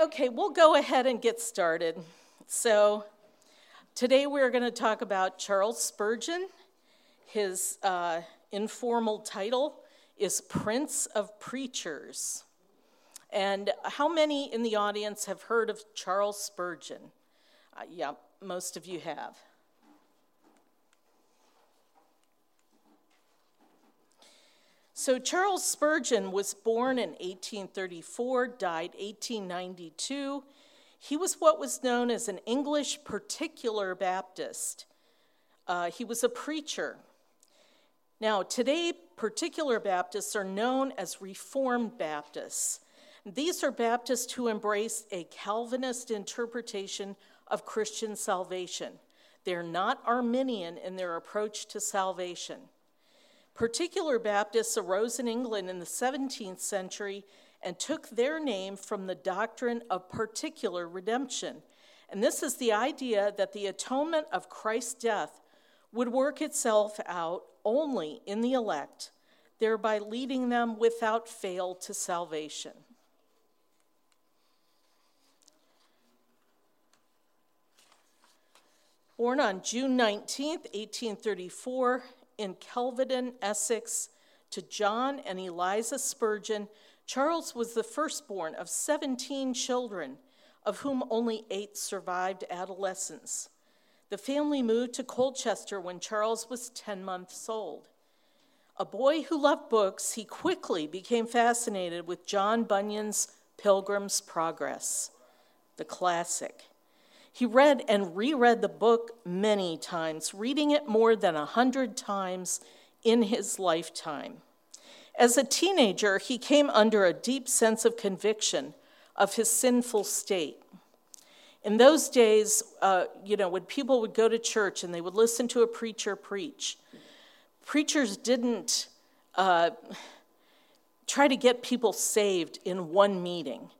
Okay, we'll go ahead and get started. So, today we're going to talk about Charles Spurgeon. His uh, informal title is Prince of Preachers. And how many in the audience have heard of Charles Spurgeon? Uh, yeah, most of you have. So, Charles Spurgeon was born in 1834, died 1892. He was what was known as an English particular Baptist. Uh, he was a preacher. Now, today, particular Baptists are known as Reformed Baptists. These are Baptists who embrace a Calvinist interpretation of Christian salvation. They're not Arminian in their approach to salvation. Particular Baptists arose in England in the 17th century and took their name from the doctrine of particular redemption. And this is the idea that the atonement of Christ's death would work itself out only in the elect, thereby leading them without fail to salvation. Born on June 19, 1834, in Kelvedon, Essex, to John and Eliza Spurgeon, Charles was the firstborn of 17 children, of whom only eight survived adolescence. The family moved to Colchester when Charles was 10 months old. A boy who loved books, he quickly became fascinated with John Bunyan's Pilgrim's Progress, the classic. He read and reread the book many times, reading it more than a hundred times in his lifetime. As a teenager, he came under a deep sense of conviction of his sinful state. In those days, uh, you know, when people would go to church and they would listen to a preacher preach, preachers didn't uh, try to get people saved in one meeting.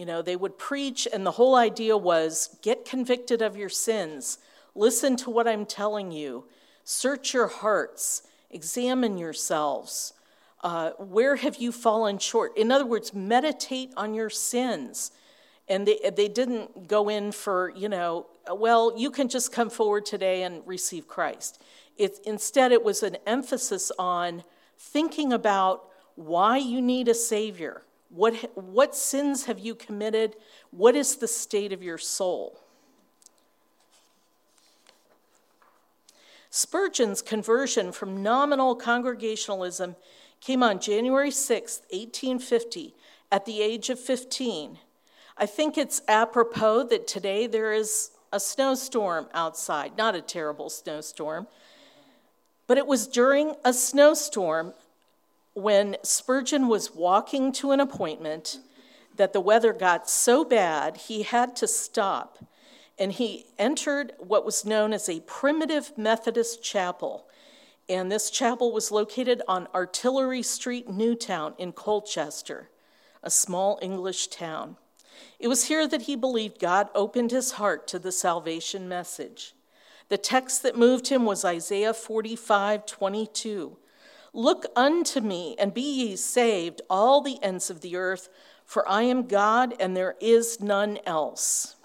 You know, they would preach, and the whole idea was get convicted of your sins, listen to what I'm telling you, search your hearts, examine yourselves. Uh, where have you fallen short? In other words, meditate on your sins. And they, they didn't go in for, you know, well, you can just come forward today and receive Christ. It, instead, it was an emphasis on thinking about why you need a Savior what, what sins have you committed? What is the state of your soul? Spurgeon's conversion from nominal congregationalism came on January 6, 1850, at the age of 15. I think it's apropos that today there is a snowstorm outside, not a terrible snowstorm, but it was during a snowstorm when Spurgeon was walking to an appointment that the weather got so bad he had to stop and he entered what was known as a primitive Methodist chapel. And this chapel was located on Artillery Street, Newtown, in Colchester, a small English town. It was here that he believed God opened his heart to the salvation message. The text that moved him was Isaiah 45 22. Look unto me, and be ye saved, all the ends of the earth, for I am God, and there is none else.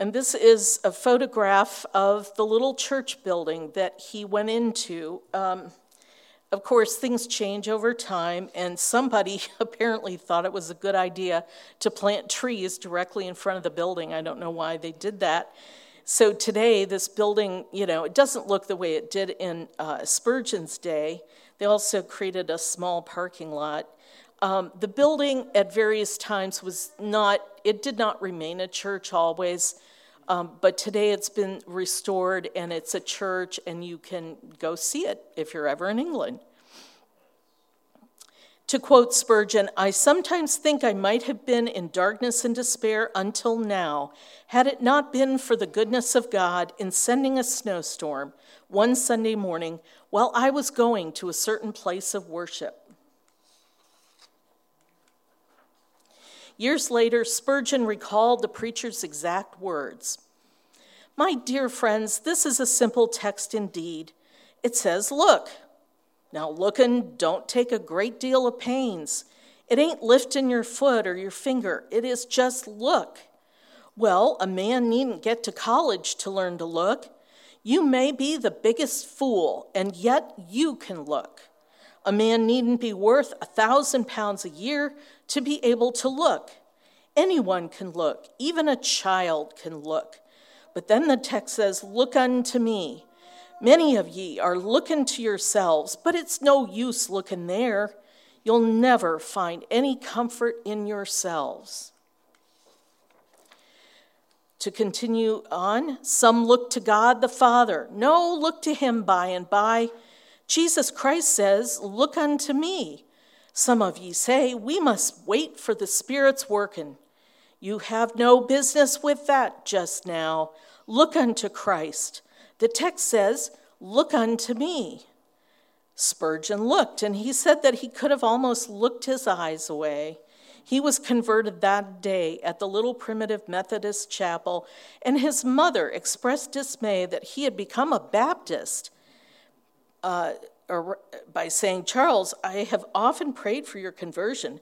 And this is a photograph of the little church building that he went into. Um, of course, things change over time, and somebody apparently thought it was a good idea to plant trees directly in front of the building. I don't know why they did that. So today, this building, you know, it doesn't look the way it did in uh, Spurgeon's day. They also created a small parking lot. Um, the building at various times was not, it did not remain a church always, um, but today it's been restored and it's a church, and you can go see it if you're ever in England. To quote Spurgeon, I sometimes think I might have been in darkness and despair until now, had it not been for the goodness of God in sending a snowstorm one Sunday morning while I was going to a certain place of worship. Years later, Spurgeon recalled the preacher's exact words My dear friends, this is a simple text indeed. It says, Look, Now, looking don't take a great deal of pains. It ain't lifting your foot or your finger, it is just look. Well, a man needn't get to college to learn to look. You may be the biggest fool, and yet you can look. A man needn't be worth a thousand pounds a year to be able to look. Anyone can look, even a child can look. But then the text says, Look unto me. Many of ye are looking to yourselves, but it's no use looking there. You'll never find any comfort in yourselves. To continue on, some look to God the Father. No, look to him by and by. Jesus Christ says, Look unto me. Some of ye say, We must wait for the Spirit's working. You have no business with that just now. Look unto Christ. The text says, Look unto me. Spurgeon looked, and he said that he could have almost looked his eyes away. He was converted that day at the little primitive Methodist chapel, and his mother expressed dismay that he had become a Baptist uh, by saying, Charles, I have often prayed for your conversion,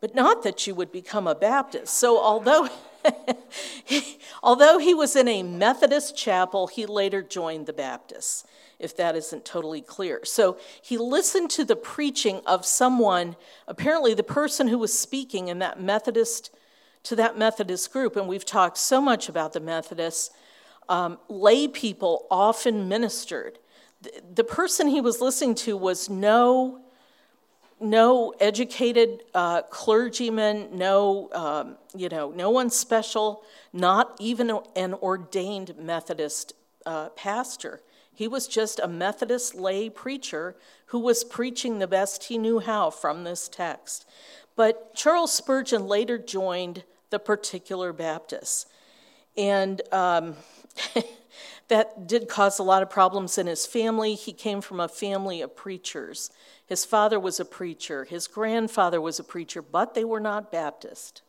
but not that you would become a Baptist. So, although although he was in a Methodist chapel, he later joined the Baptists, if that isn't totally clear. So he listened to the preaching of someone, apparently the person who was speaking in that Methodist, to that Methodist group, and we've talked so much about the Methodists. Um, lay people often ministered. The, the person he was listening to was no no educated uh, clergyman, no, um, you know, no one special, not even an ordained Methodist uh, pastor. He was just a Methodist lay preacher who was preaching the best he knew how from this text. But Charles Spurgeon later joined the particular Baptists. And um, that did cause a lot of problems in his family. He came from a family of preachers. His father was a preacher, his grandfather was a preacher, but they were not Baptist.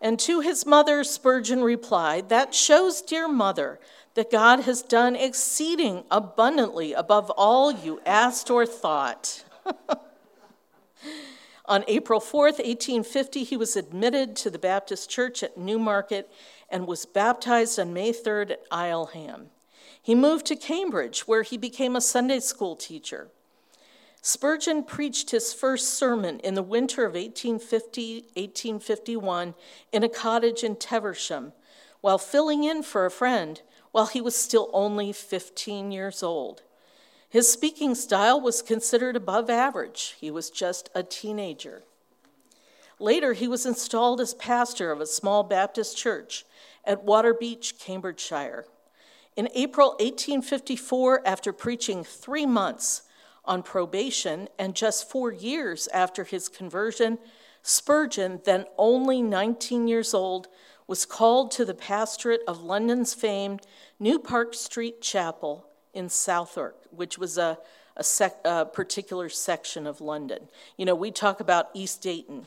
And to his mother, Spurgeon replied, That shows, dear mother, that God has done exceeding abundantly above all you asked or thought. On April 4th, 1850, he was admitted to the Baptist Church at Newmarket and was baptized on May 3rd at Isleham. He moved to Cambridge, where he became a Sunday school teacher. Spurgeon preached his first sermon in the winter of 1850 1851 in a cottage in Teversham while filling in for a friend while he was still only 15 years old. His speaking style was considered above average. He was just a teenager. Later, he was installed as pastor of a small Baptist church at Waterbeach, Cambridgeshire. In April 1854, after preaching three months on probation and just four years after his conversion, Spurgeon, then only 19 years old, was called to the pastorate of London's famed New Park Street Chapel in Southwark, which was a, a, sec, a particular section of London. You know, we talk about East Dayton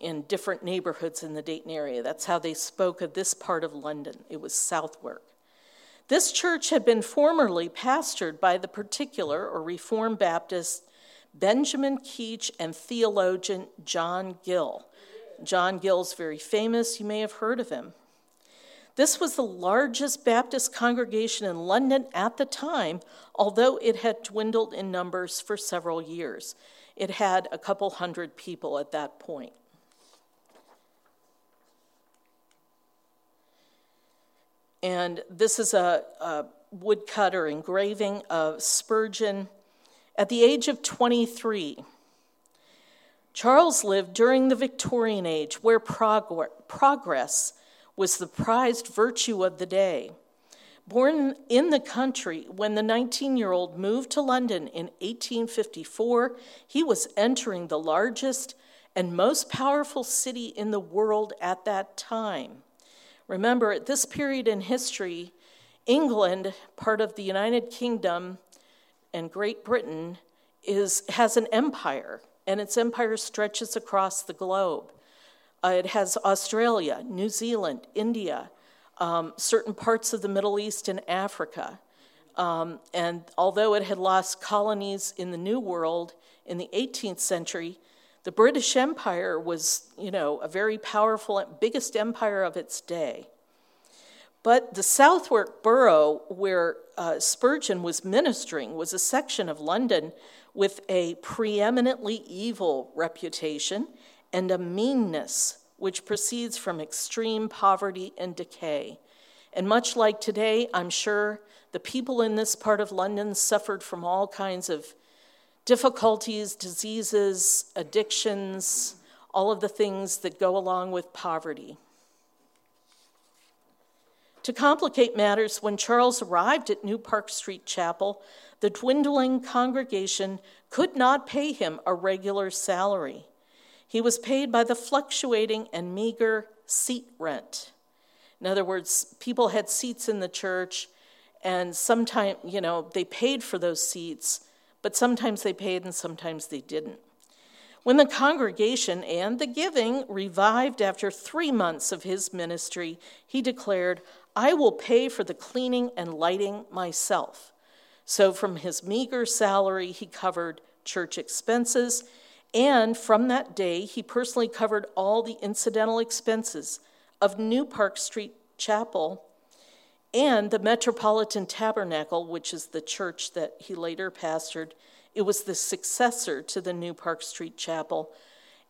in different neighborhoods in the Dayton area. That's how they spoke of this part of London. It was Southwark. This church had been formerly pastored by the particular or Reformed Baptist Benjamin Keach and theologian John Gill. John Gill's very famous, you may have heard of him. This was the largest Baptist congregation in London at the time, although it had dwindled in numbers for several years. It had a couple hundred people at that point. And this is a, a woodcut or engraving of Spurgeon at the age of 23. Charles lived during the Victorian age, where progress was the prized virtue of the day. Born in the country, when the 19 year old moved to London in 1854, he was entering the largest and most powerful city in the world at that time. Remember, at this period in history, England, part of the United Kingdom, and Great Britain is, has an empire, and its empire stretches across the globe. Uh, it has Australia, New Zealand, India, um, certain parts of the Middle East and Africa. Um, and although it had lost colonies in the New World in the 18th century, the British Empire was, you know, a very powerful, biggest empire of its day. But the Southwark borough, where uh, Spurgeon was ministering, was a section of London with a preeminently evil reputation and a meanness which proceeds from extreme poverty and decay. And much like today, I'm sure the people in this part of London suffered from all kinds of difficulties, diseases, addictions, all of the things that go along with poverty. To complicate matters, when Charles arrived at New Park Street Chapel, the dwindling congregation could not pay him a regular salary. He was paid by the fluctuating and meager seat rent. In other words, people had seats in the church, and sometimes, you know, they paid for those seats, but sometimes they paid and sometimes they didn't. When the congregation and the giving revived after three months of his ministry, he declared, I will pay for the cleaning and lighting myself. So, from his meager salary, he covered church expenses, and from that day, he personally covered all the incidental expenses of New Park Street Chapel and the Metropolitan Tabernacle, which is the church that he later pastored. It was the successor to the New Park Street Chapel,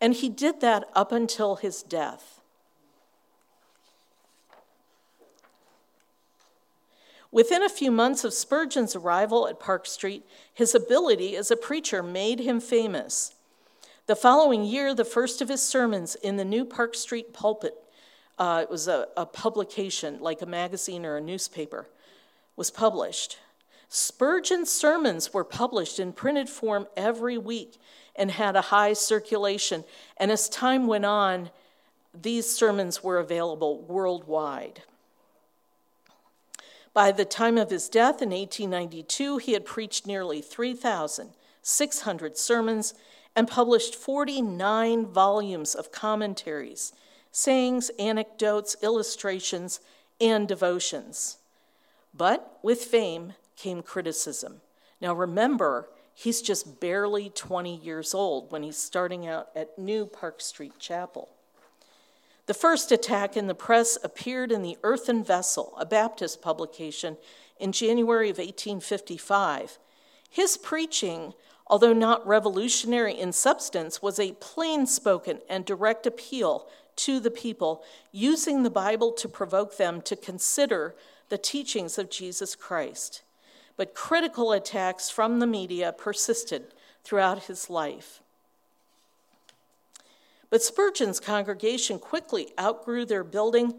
and he did that up until his death. Within a few months of Spurgeon's arrival at Park Street, his ability as a preacher made him famous. The following year, the first of his sermons in the New Park Street pulpit, uh, it was a, a publication like a magazine or a newspaper, was published. Spurgeon's sermons were published in printed form every week and had a high circulation. And as time went on, these sermons were available worldwide. By the time of his death in 1892, he had preached nearly 3,600 sermons and published 49 volumes of commentaries, sayings, anecdotes, illustrations, and devotions. But with fame came criticism. Now remember, he's just barely 20 years old when he's starting out at New Park Street Chapel. The first attack in the press appeared in the Earthen Vessel, a Baptist publication, in January of 1855. His preaching, although not revolutionary in substance, was a plain spoken and direct appeal to the people, using the Bible to provoke them to consider the teachings of Jesus Christ. But critical attacks from the media persisted throughout his life. But Spurgeon's congregation quickly outgrew their building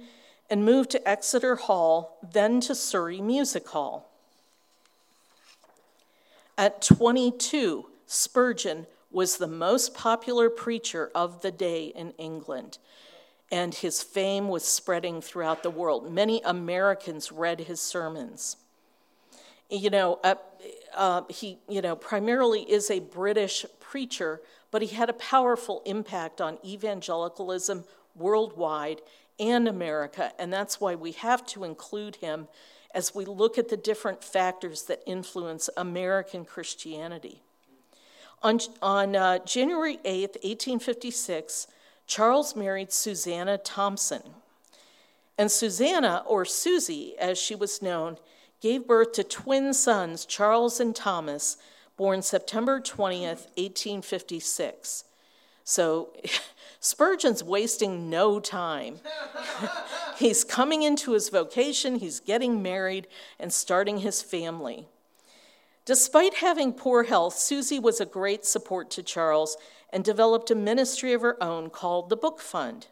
and moved to Exeter Hall, then to Surrey Music Hall. At 22, Spurgeon was the most popular preacher of the day in England, and his fame was spreading throughout the world. Many Americans read his sermons. You know, uh, uh, he, you know, primarily is a British preacher, but he had a powerful impact on evangelicalism worldwide and America, and that's why we have to include him as we look at the different factors that influence American Christianity. On, on uh, January 8th, 1856, Charles married Susanna Thompson. And Susanna, or Susie as she was known, gave birth to twin sons, Charles and Thomas, born September 20th, 1856. So Spurgeon's wasting no time. he's coming into his vocation, he's getting married, and starting his family. Despite having poor health, Susie was a great support to Charles and developed a ministry of her own called the Book Fund.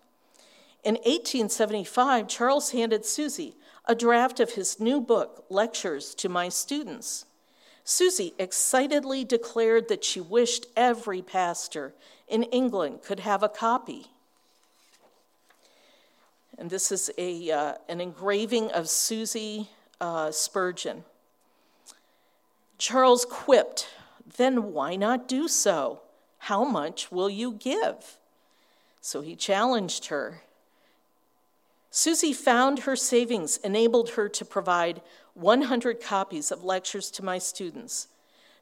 In 1875, Charles handed Susie a draft of his new book, Lectures to My Students. Susie excitedly declared that she wished every pastor in England could have a copy. And this is a, uh, an engraving of Susie uh, Spurgeon. Charles quipped, Then why not do so? How much will you give? So he challenged her. Susie found her savings enabled her to provide 100 copies of lectures to my students.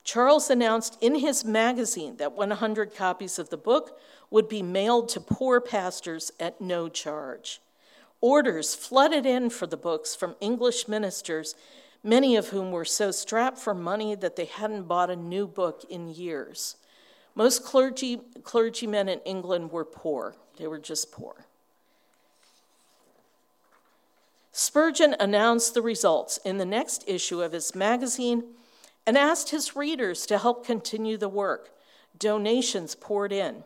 Charles announced in his magazine that 100 copies of the book would be mailed to poor pastors at no charge. Orders flooded in for the books from English ministers, many of whom were so strapped for money that they hadn't bought a new book in years. Most clergy, clergymen in England were poor, they were just poor. Spurgeon announced the results in the next issue of his magazine and asked his readers to help continue the work. Donations poured in.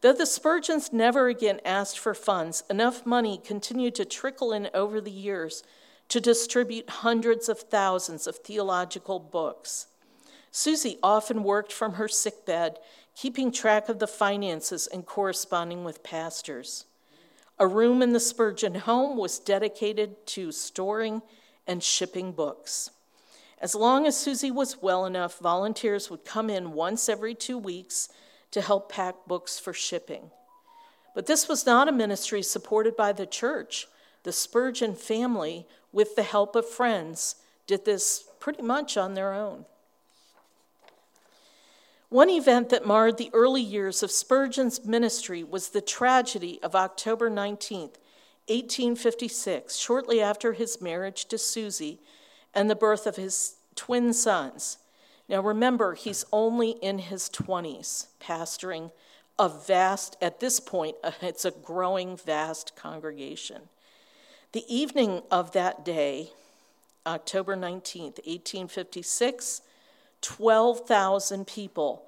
Though the Spurgeons never again asked for funds, enough money continued to trickle in over the years to distribute hundreds of thousands of theological books. Susie often worked from her sickbed, keeping track of the finances and corresponding with pastors. A room in the Spurgeon home was dedicated to storing and shipping books. As long as Susie was well enough, volunteers would come in once every two weeks to help pack books for shipping. But this was not a ministry supported by the church. The Spurgeon family, with the help of friends, did this pretty much on their own. One event that marred the early years of Spurgeon's ministry was the tragedy of October 19, 1856, shortly after his marriage to Susie and the birth of his twin sons. Now remember, he's only in his 20s, pastoring a vast, at this point, it's a growing, vast congregation. The evening of that day, October 19th, 1856, 12,000 people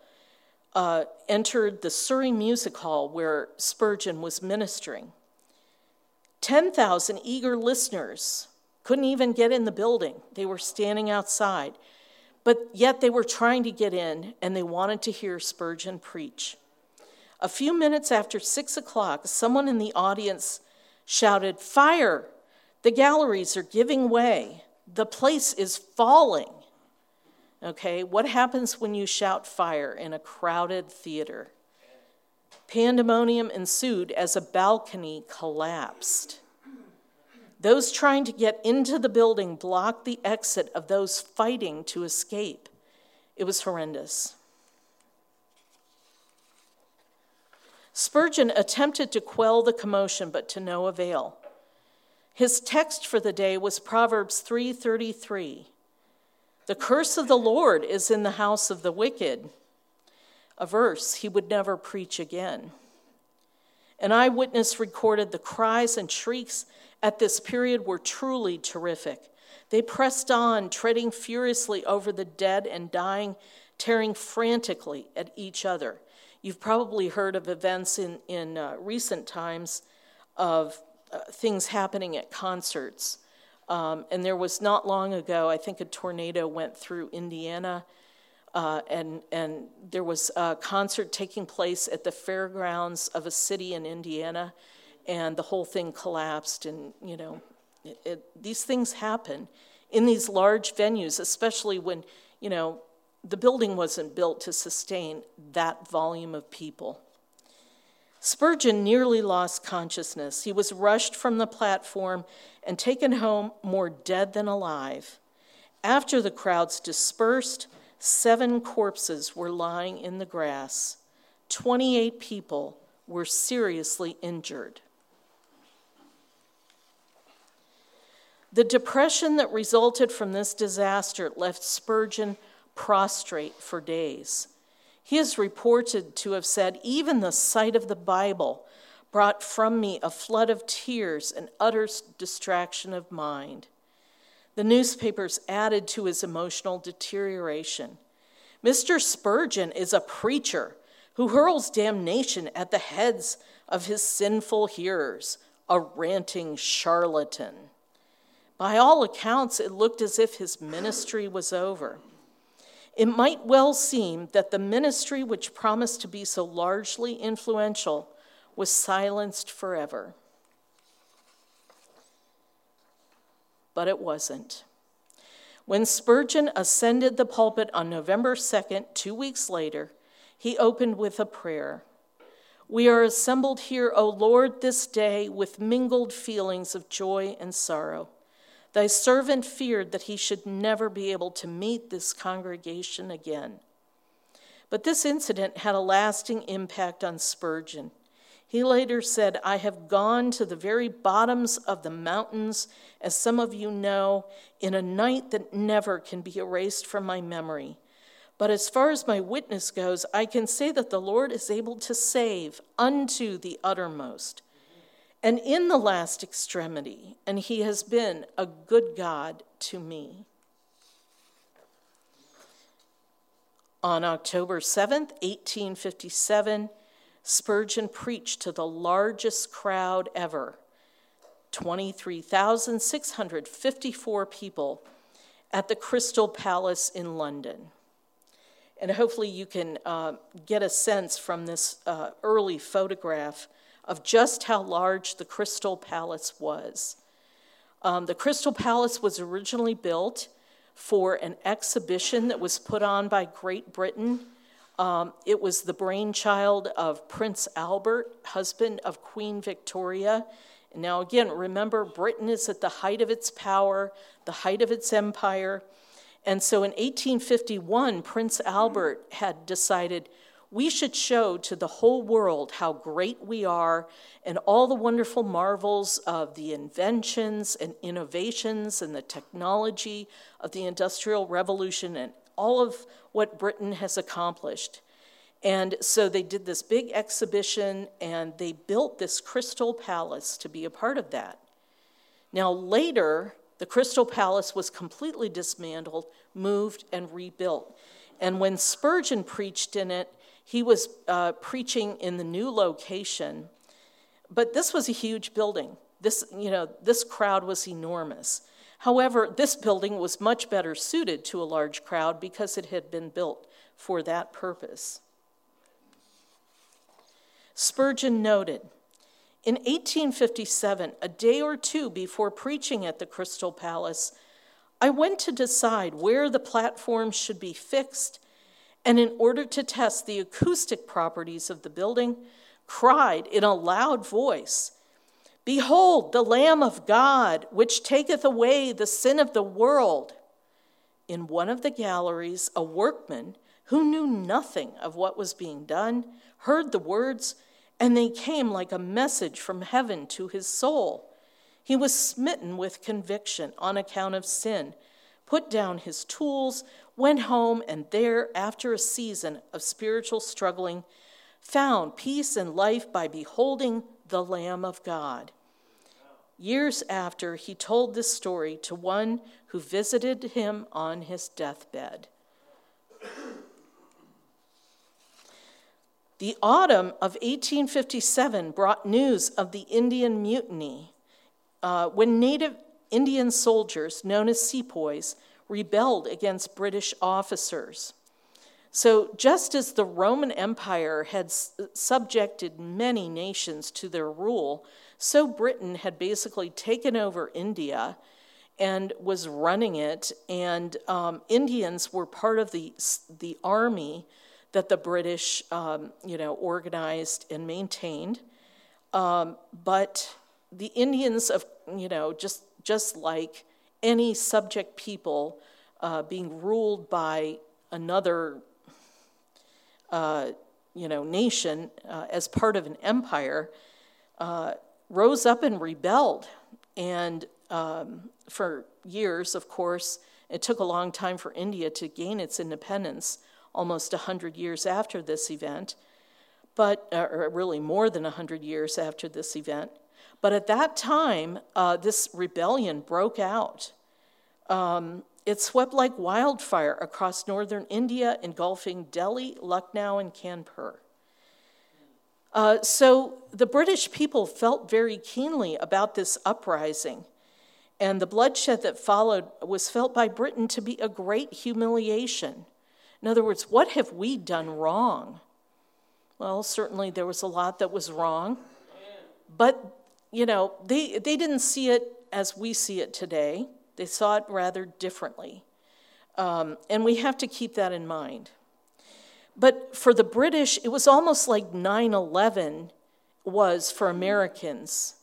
uh, entered the Surrey Music Hall where Spurgeon was ministering. 10,000 eager listeners couldn't even get in the building, they were standing outside. But yet they were trying to get in and they wanted to hear Spurgeon preach. A few minutes after six o'clock, someone in the audience shouted, Fire! The galleries are giving way. The place is falling. Okay, what happens when you shout fire in a crowded theater? Pandemonium ensued as a balcony collapsed. Those trying to get into the building blocked the exit of those fighting to escape. It was horrendous. Spurgeon attempted to quell the commotion, but to no avail. His text for the day was Proverbs 3:33. The curse of the Lord is in the house of the wicked, a verse he would never preach again. An eyewitness recorded the cries and shrieks at this period were truly terrific. They pressed on, treading furiously over the dead and dying, tearing frantically at each other. You've probably heard of events in, in uh, recent times of uh, things happening at concerts um, and there was not long ago, I think a tornado went through Indiana, uh, and, and there was a concert taking place at the fairgrounds of a city in Indiana, and the whole thing collapsed. And, you know, it, it, these things happen in these large venues, especially when, you know, the building wasn't built to sustain that volume of people. Spurgeon nearly lost consciousness. He was rushed from the platform and taken home more dead than alive. After the crowds dispersed, seven corpses were lying in the grass. 28 people were seriously injured. The depression that resulted from this disaster left Spurgeon prostrate for days. He is reported to have said, Even the sight of the Bible brought from me a flood of tears and utter distraction of mind. The newspapers added to his emotional deterioration. Mr. Spurgeon is a preacher who hurls damnation at the heads of his sinful hearers, a ranting charlatan. By all accounts, it looked as if his ministry was over. It might well seem that the ministry which promised to be so largely influential was silenced forever. But it wasn't. When Spurgeon ascended the pulpit on November 2nd, two weeks later, he opened with a prayer. We are assembled here, O Lord, this day with mingled feelings of joy and sorrow. Thy servant feared that he should never be able to meet this congregation again. But this incident had a lasting impact on Spurgeon. He later said, I have gone to the very bottoms of the mountains, as some of you know, in a night that never can be erased from my memory. But as far as my witness goes, I can say that the Lord is able to save unto the uttermost and in the last extremity, and he has been a good God to me. On October 7th, 1857, Spurgeon preached to the largest crowd ever 23,654 people at the Crystal Palace in London. And hopefully, you can uh, get a sense from this uh, early photograph of just how large the Crystal Palace was. Um, the Crystal Palace was originally built for an exhibition that was put on by Great Britain um, it was the brainchild of Prince Albert, husband of Queen Victoria. And now, again, remember, Britain is at the height of its power, the height of its empire. And so in 1851, Prince Albert had decided we should show to the whole world how great we are and all the wonderful marvels of the inventions and innovations and the technology of the Industrial Revolution and all of what Britain has accomplished. And so they did this big exhibition and they built this crystal palace to be a part of that. Now, later, the crystal palace was completely dismantled, moved, and rebuilt. And when Spurgeon preached in it, he was uh, preaching in the new location. But this was a huge building. This, you know, this crowd was enormous. However, this building was much better suited to a large crowd because it had been built for that purpose. Spurgeon noted In 1857, a day or two before preaching at the Crystal Palace, I went to decide where the platform should be fixed, and in order to test the acoustic properties of the building, cried in a loud voice, Behold, the Lamb of God, which taketh away the sin of the world. In one of the galleries, a workman who knew nothing of what was being done heard the words, and they came like a message from heaven to his soul. He was smitten with conviction on account of sin, put down his tools, went home, and there, after a season of spiritual struggling, found peace and life by beholding the Lamb of God. Years after, he told this story to one who visited him on his deathbed. The autumn of 1857 brought news of the Indian Mutiny uh, when native Indian soldiers, known as sepoys, rebelled against British officers. So, just as the Roman Empire had subjected many nations to their rule, so Britain had basically taken over India and was running it, and um, Indians were part of the, the army that the British, um, you know, organized and maintained. Um, but the Indians, of you know, just just like any subject people uh, being ruled by another, uh, you know, nation uh, as part of an empire, uh, rose up and rebelled. And um, for years, of course, it took a long time for India to gain its independence, almost 100 years after this event, but, uh, or really more than 100 years after this event. But at that time, uh, this rebellion broke out. Um, it swept like wildfire across northern India, engulfing Delhi, Lucknow, and Kanpur. Uh, so the British people felt very keenly about this uprising, and the bloodshed that followed was felt by Britain to be a great humiliation. In other words, what have we done wrong? Well, certainly there was a lot that was wrong, but you know, they, they didn't see it as we see it today. They saw it rather differently. Um, and we have to keep that in mind. But for the British, it was almost like 9 11 was for Americans.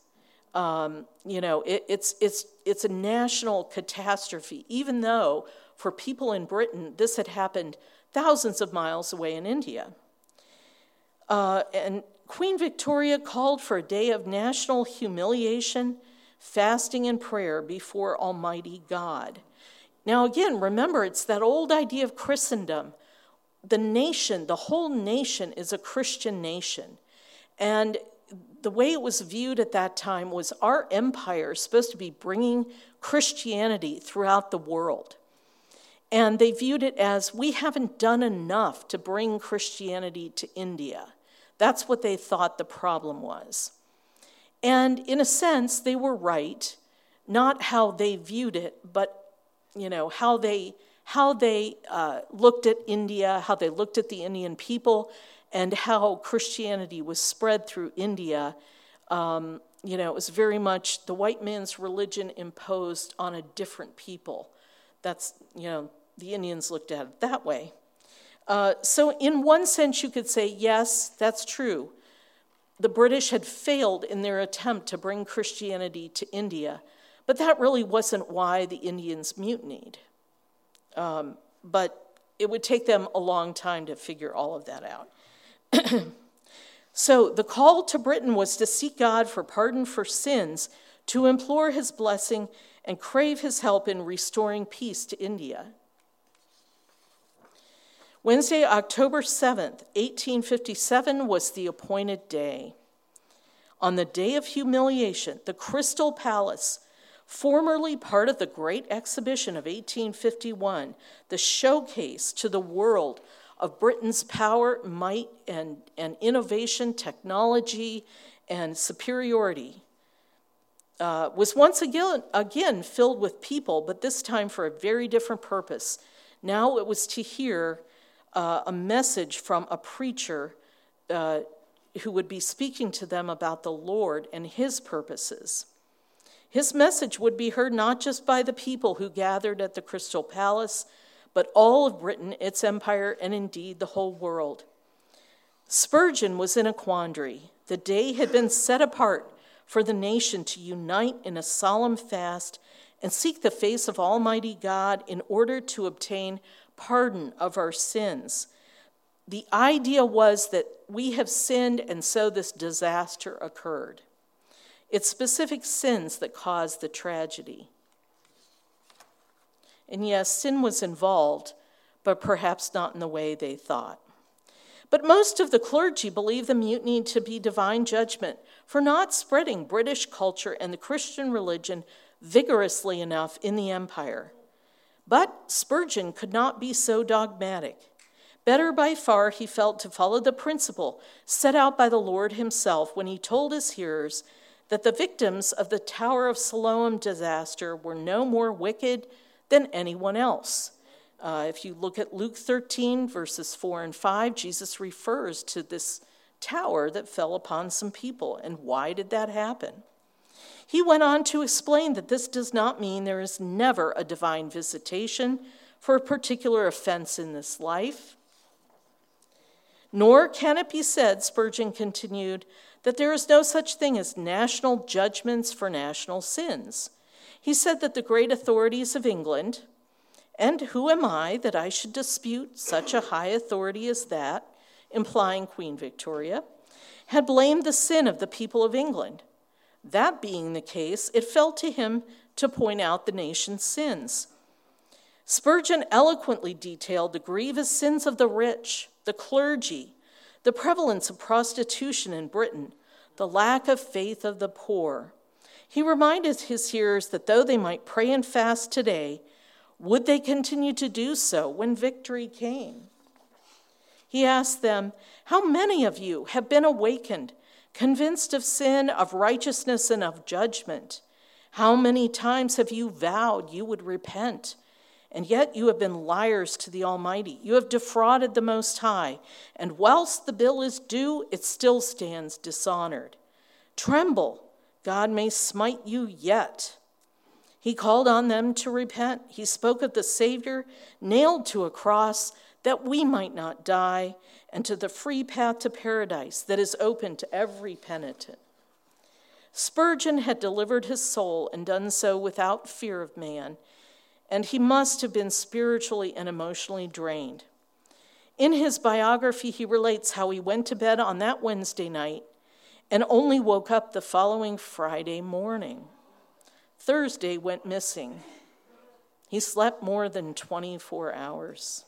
Um, you know, it, it's, it's, it's a national catastrophe, even though for people in Britain, this had happened thousands of miles away in India. Uh, and Queen Victoria called for a day of national humiliation, fasting, and prayer before Almighty God. Now, again, remember, it's that old idea of Christendom. The nation, the whole nation, is a Christian nation. And the way it was viewed at that time was our empire is supposed to be bringing Christianity throughout the world. And they viewed it as we haven't done enough to bring Christianity to India. That's what they thought the problem was. And in a sense, they were right, not how they viewed it, but you know how they how they uh, looked at India, how they looked at the Indian people, and how Christianity was spread through India. Um, you know, it was very much the white man's religion imposed on a different people. That's you know the Indians looked at it that way. Uh, so, in one sense, you could say, yes, that's true. The British had failed in their attempt to bring Christianity to India, but that really wasn't why the Indians mutinied. Um, but it would take them a long time to figure all of that out. so, the call to Britain was to seek God for pardon for sins, to implore his blessing, and crave his help in restoring peace to India. Wednesday, October 7th, 1857, was the appointed day. On the day of humiliation, the Crystal Palace, formerly part of the Great Exhibition of 1851, the showcase to the world of Britain's power, might, and, and innovation, technology, and superiority, uh, was once again, again filled with people, but this time for a very different purpose. Now it was to hear uh, a message from a preacher uh, who would be speaking to them about the Lord and his purposes. His message would be heard not just by the people who gathered at the Crystal Palace, but all of Britain, its empire, and indeed the whole world. Spurgeon was in a quandary. The day had been set apart for the nation to unite in a solemn fast and seek the face of Almighty God in order to obtain pardon of our sins. The idea was that we have sinned, and so this disaster occurred. It's specific sins that caused the tragedy. And yes, sin was involved, but perhaps not in the way they thought. But most of the clergy believe the mutiny to be divine judgment for not spreading British culture and the Christian religion vigorously enough in the empire. But Spurgeon could not be so dogmatic. Better by far, he felt to follow the principle set out by the Lord himself when he told his hearers that the victims of the Tower of Siloam disaster were no more wicked than anyone else. Uh, if you look at Luke 13, verses 4 and 5, Jesus refers to this tower that fell upon some people. And why did that happen? He went on to explain that this does not mean there is never a divine visitation for a particular offense in this life. Nor can it be said, Spurgeon continued, that there is no such thing as national judgments for national sins. He said that the great authorities of England, and who am I that I should dispute such a high authority as that, implying Queen Victoria, had blamed the sin of the people of England that being the case, it fell to him to point out the nation's sins. Spurgeon eloquently detailed the grievous sins of the rich, the clergy, the prevalence of prostitution in Britain, the lack of faith of the poor. He reminded his hearers that though they might pray and fast today, would they continue to do so when victory came? He asked them, How many of you have been awakened convinced of sin, of righteousness, and of judgment. How many times have you vowed you would repent? And yet you have been liars to the Almighty. You have defrauded the Most High. And whilst the bill is due, it still stands dishonored. Tremble, God may smite you yet. He called on them to repent. He spoke of the Savior nailed to a cross that we might not die, and to the free path to paradise that is open to every penitent. Spurgeon had delivered his soul and done so without fear of man, and he must have been spiritually and emotionally drained. In his biography, he relates how he went to bed on that Wednesday night and only woke up the following Friday morning. Thursday went missing. He slept more than 24 hours.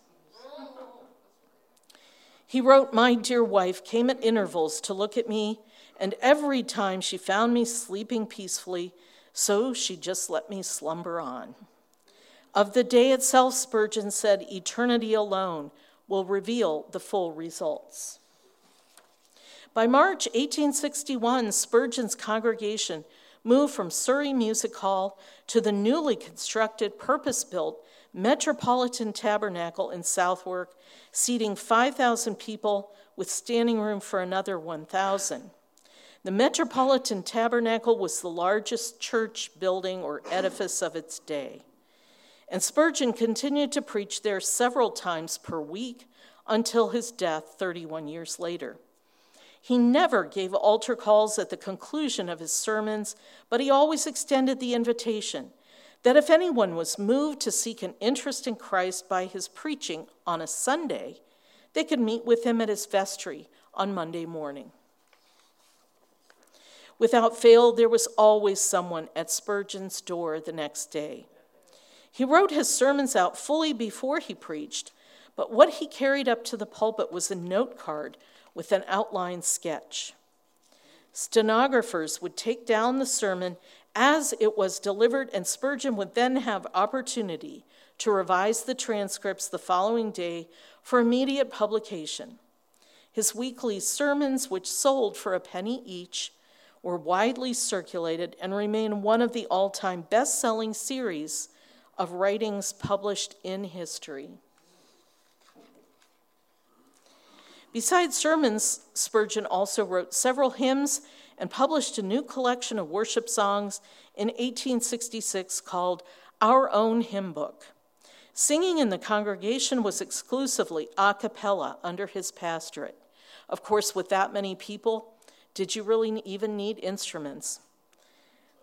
He wrote, My dear wife came at intervals to look at me, and every time she found me sleeping peacefully, so she just let me slumber on. Of the day itself, Spurgeon said, Eternity alone will reveal the full results. By March 1861, Spurgeon's congregation moved from Surrey Music Hall to the newly constructed, purpose built Metropolitan Tabernacle in Southwark, seating 5,000 people with standing room for another 1,000. The Metropolitan Tabernacle was the largest church building or edifice of its day. And Spurgeon continued to preach there several times per week until his death 31 years later. He never gave altar calls at the conclusion of his sermons, but he always extended the invitation that if anyone was moved to seek an interest in Christ by his preaching on a Sunday, they could meet with him at his vestry on Monday morning. Without fail, there was always someone at Spurgeon's door the next day. He wrote his sermons out fully before he preached, but what he carried up to the pulpit was a note card with an outline sketch. Stenographers would take down the sermon as it was delivered, and Spurgeon would then have opportunity to revise the transcripts the following day for immediate publication. His weekly sermons, which sold for a penny each, were widely circulated and remain one of the all time best selling series of writings published in history. Besides sermons, Spurgeon also wrote several hymns and published a new collection of worship songs in 1866 called Our Own Hymn Book. Singing in the congregation was exclusively a cappella under his pastorate. Of course, with that many people, did you really even need instruments?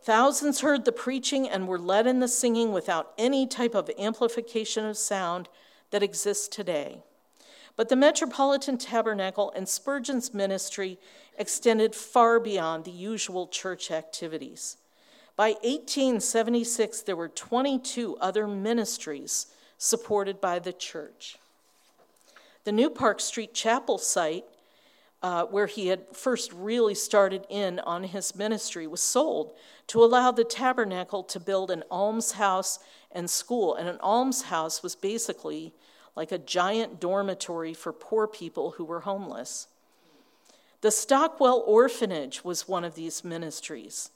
Thousands heard the preaching and were led in the singing without any type of amplification of sound that exists today. But the Metropolitan Tabernacle and Spurgeon's ministry extended far beyond the usual church activities. By 1876, there were 22 other ministries supported by the church. The New Park Street Chapel site, uh, where he had first really started in on his ministry, was sold to allow the tabernacle to build an almshouse and school. And an almshouse was basically like a giant dormitory for poor people who were homeless. The Stockwell Orphanage was one of these ministries.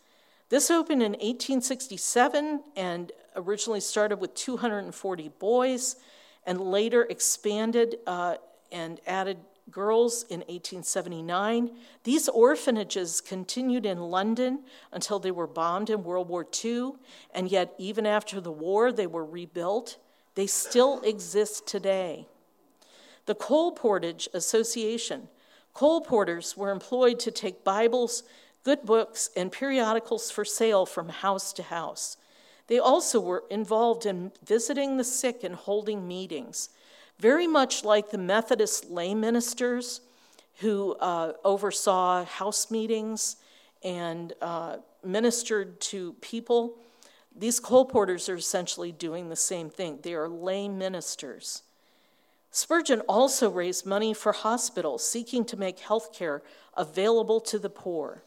This opened in 1867 and originally started with 240 boys and later expanded uh, and added girls in 1879. These orphanages continued in London until they were bombed in World War II, and yet, even after the war, they were rebuilt. They still exist today. The Colportage Association. Colporteurs were employed to take Bibles, good books, and periodicals for sale from house to house. They also were involved in visiting the sick and holding meetings, very much like the Methodist lay ministers who uh, oversaw house meetings and uh, ministered to people. These colporteurs are essentially doing the same thing. They are lay ministers. Spurgeon also raised money for hospitals seeking to make health care available to the poor.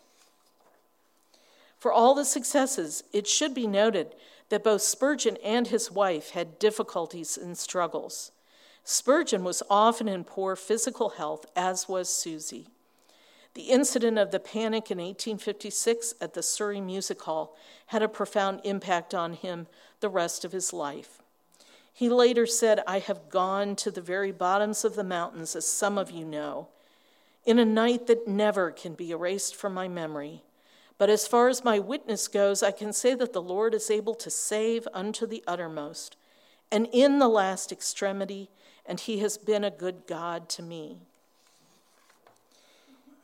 For all the successes, it should be noted that both Spurgeon and his wife had difficulties and struggles. Spurgeon was often in poor physical health, as was Susie. The incident of the panic in 1856 at the Surrey Music Hall had a profound impact on him the rest of his life. He later said, I have gone to the very bottoms of the mountains, as some of you know, in a night that never can be erased from my memory. But as far as my witness goes, I can say that the Lord is able to save unto the uttermost. And in the last extremity, and he has been a good God to me.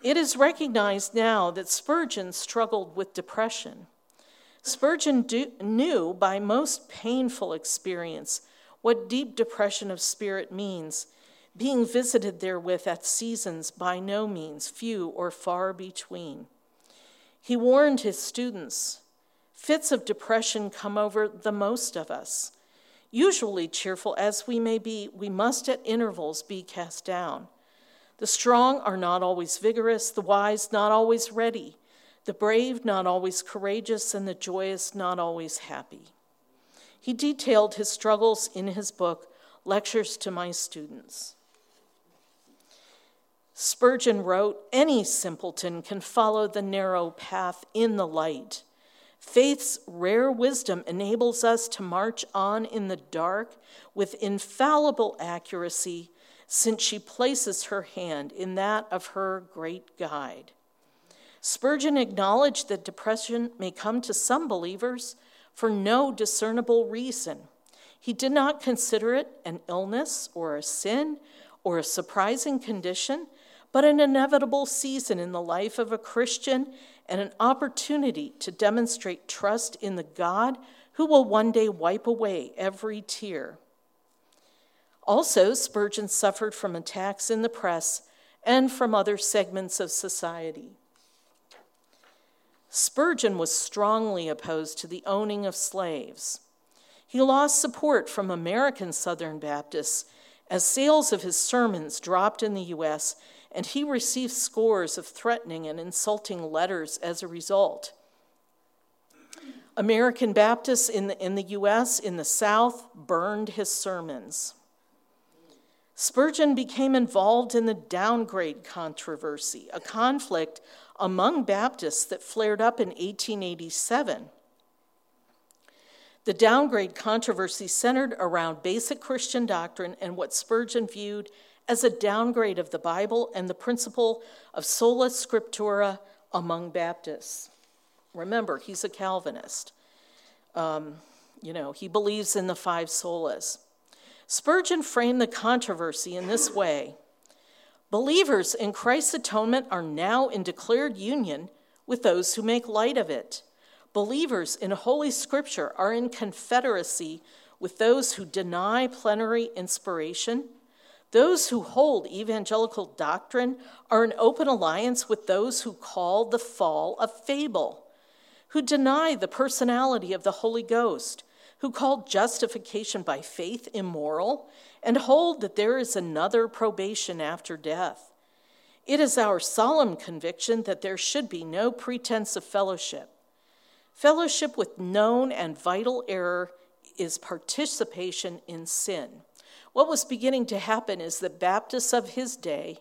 It is recognized now that Spurgeon struggled with depression. Spurgeon do, knew by most painful experience what deep depression of spirit means, being visited therewith at seasons by no means few or far between. He warned his students fits of depression come over the most of us. Usually, cheerful as we may be, we must at intervals be cast down. The strong are not always vigorous, the wise not always ready, the brave not always courageous, and the joyous not always happy. He detailed his struggles in his book, Lectures to My Students. Spurgeon wrote Any simpleton can follow the narrow path in the light. Faith's rare wisdom enables us to march on in the dark with infallible accuracy since she places her hand in that of her great guide. Spurgeon acknowledged that depression may come to some believers for no discernible reason. He did not consider it an illness or a sin or a surprising condition, but an inevitable season in the life of a Christian and an opportunity to demonstrate trust in the God who will one day wipe away every tear. Also, Spurgeon suffered from attacks in the press and from other segments of society. Spurgeon was strongly opposed to the owning of slaves. He lost support from American Southern Baptists as sales of his sermons dropped in the U.S., and he received scores of threatening and insulting letters as a result. American Baptists in the, in the U.S., in the South, burned his sermons. Spurgeon became involved in the downgrade controversy, a conflict among Baptists that flared up in 1887. The downgrade controversy centered around basic Christian doctrine and what Spurgeon viewed as a downgrade of the Bible and the principle of sola scriptura among Baptists. Remember, he's a Calvinist. Um, you know, he believes in the five solas. Spurgeon framed the controversy in this way Believers in Christ's atonement are now in declared union with those who make light of it. Believers in Holy Scripture are in confederacy with those who deny plenary inspiration. Those who hold evangelical doctrine are in open alliance with those who call the fall a fable, who deny the personality of the Holy Ghost, who call justification by faith immoral and hold that there is another probation after death. It is our solemn conviction that there should be no pretense of fellowship. Fellowship with known and vital error is participation in sin. What was beginning to happen is that Baptists of his day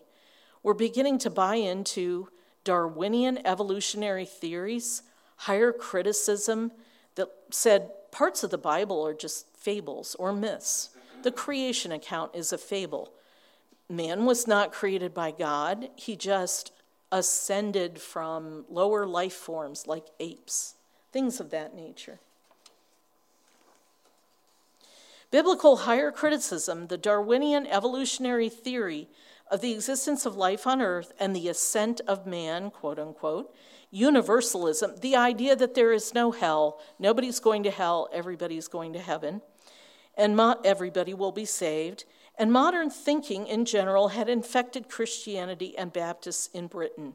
were beginning to buy into Darwinian evolutionary theories, higher criticism that said parts of the Bible are just fables or myths. The creation account is a fable. Man was not created by God, he just ascended from lower life forms like apes, things of that nature. Biblical higher criticism, the Darwinian evolutionary theory of the existence of life on earth and the ascent of man, quote unquote, universalism, the idea that there is no hell, nobody's going to hell, everybody's going to heaven, and everybody will be saved. And modern thinking in general had infected Christianity and Baptists in Britain.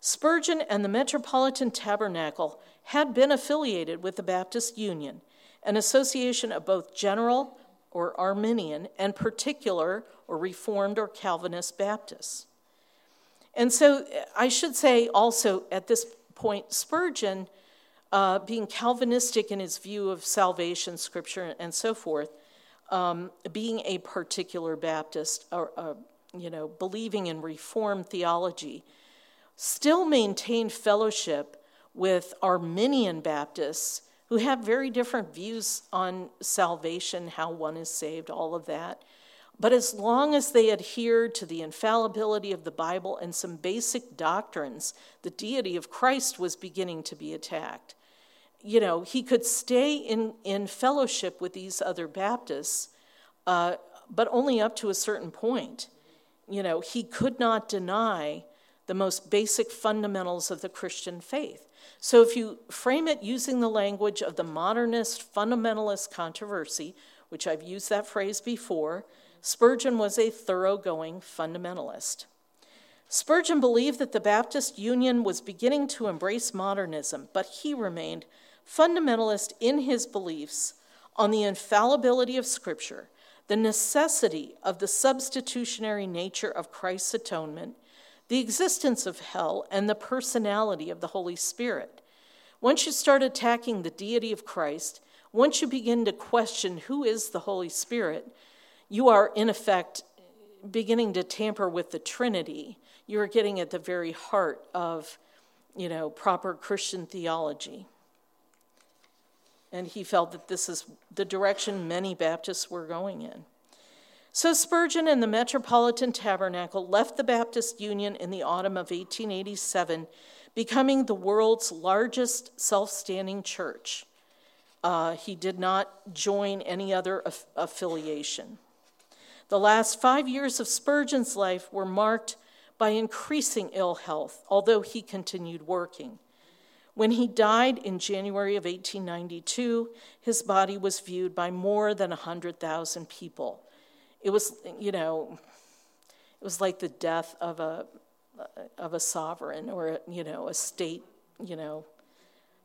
Spurgeon and the Metropolitan Tabernacle had been affiliated with the Baptist Union, an association of both general or Arminian and particular or Reformed or Calvinist Baptists. And so I should say also at this point, Spurgeon, uh, being Calvinistic in his view of salvation, scripture, and so forth, um, being a particular Baptist, or, uh, you know, believing in Reformed theology, still maintained fellowship with Arminian Baptists who have very different views on salvation, how one is saved, all of that. But as long as they adhered to the infallibility of the Bible and some basic doctrines, the deity of Christ was beginning to be attacked. You know, he could stay in, in fellowship with these other Baptists uh, but only up to a certain point. You know, he could not deny the most basic fundamentals of the Christian faith. So if you frame it using the language of the modernist fundamentalist controversy, which I've used that phrase before, Spurgeon was a thoroughgoing fundamentalist. Spurgeon believed that the Baptist Union was beginning to embrace modernism, but he remained fundamentalist in his beliefs on the infallibility of Scripture, the necessity of the substitutionary nature of Christ's atonement, the existence of hell, and the personality of the Holy Spirit. Once you start attacking the deity of Christ, once you begin to question who is the Holy Spirit, you are in effect beginning to tamper with the Trinity. You are getting at the very heart of, you know, proper Christian theology. And he felt that this is the direction many Baptists were going in. So Spurgeon and the Metropolitan Tabernacle left the Baptist Union in the autumn of 1887, becoming the world's largest self standing church. Uh, he did not join any other aff- affiliation. The last five years of Spurgeon's life were marked by increasing ill health, although he continued working. When he died in January of 1892, his body was viewed by more than 100,000 people. It was, you know, it was like the death of a of a sovereign or you know a state. You know,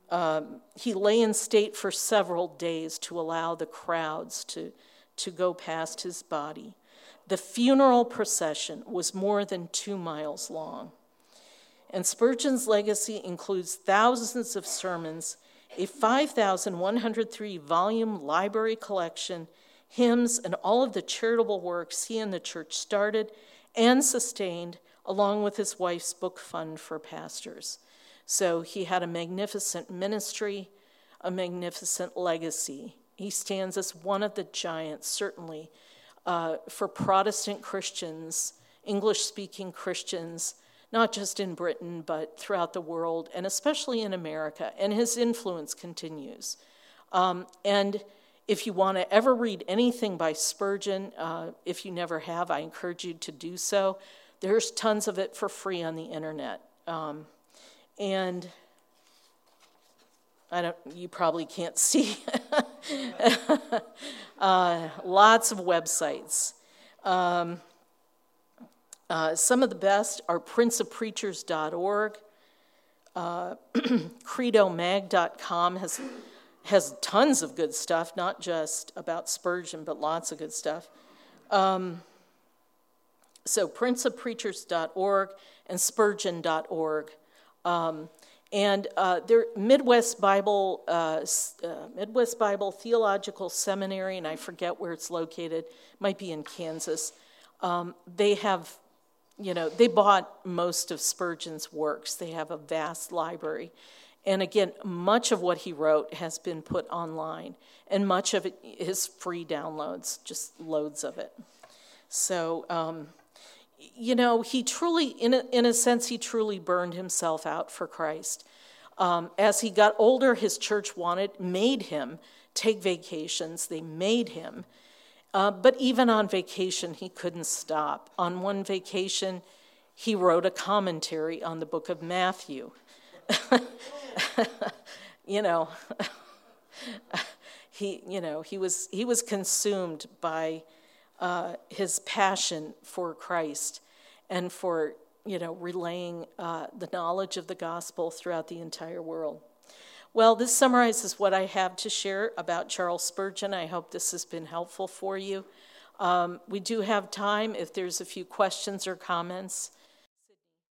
um, he lay in state for several days to allow the crowds to to go past his body. The funeral procession was more than two miles long. And Spurgeon's legacy includes thousands of sermons, a 5,103 volume library collection, hymns, and all of the charitable works he and the church started and sustained, along with his wife's book fund for pastors. So he had a magnificent ministry, a magnificent legacy. He stands as one of the giants, certainly, uh, for Protestant Christians, English speaking Christians, not just in Britain, but throughout the world, and especially in America. And his influence continues. Um, and if you want to ever read anything by Spurgeon, uh, if you never have, I encourage you to do so. There's tons of it for free on the internet. Um, and I don't, you probably can't see. uh, lots of websites. Um, uh, some of the best are princeofpreachers.org. Uh, credomag.com has has tons of good stuff, not just about Spurgeon, but lots of good stuff. Um, so, princeofpreachers.org and spurgeon.org. Um, and uh, Midwest Bible, uh, uh, Midwest Bible Theological Seminary, and I forget where it's located, might be in Kansas. Um, they have, you know, they bought most of Spurgeon's works. They have a vast library, and again, much of what he wrote has been put online, and much of it is free downloads, just loads of it. So, um, you know, he truly, in a, in a sense, he truly burned himself out for Christ. Um, as he got older, his church wanted, made him take vacations. They made him. Uh, but even on vacation, he couldn't stop. On one vacation, he wrote a commentary on the book of Matthew. you know, he, you know, he was, he was consumed by uh, his passion for Christ and for, you know, relaying uh, the knowledge of the gospel throughout the entire world. Well, this summarizes what I have to share about Charles Spurgeon. I hope this has been helpful for you. Um, we do have time if there's a few questions or comments.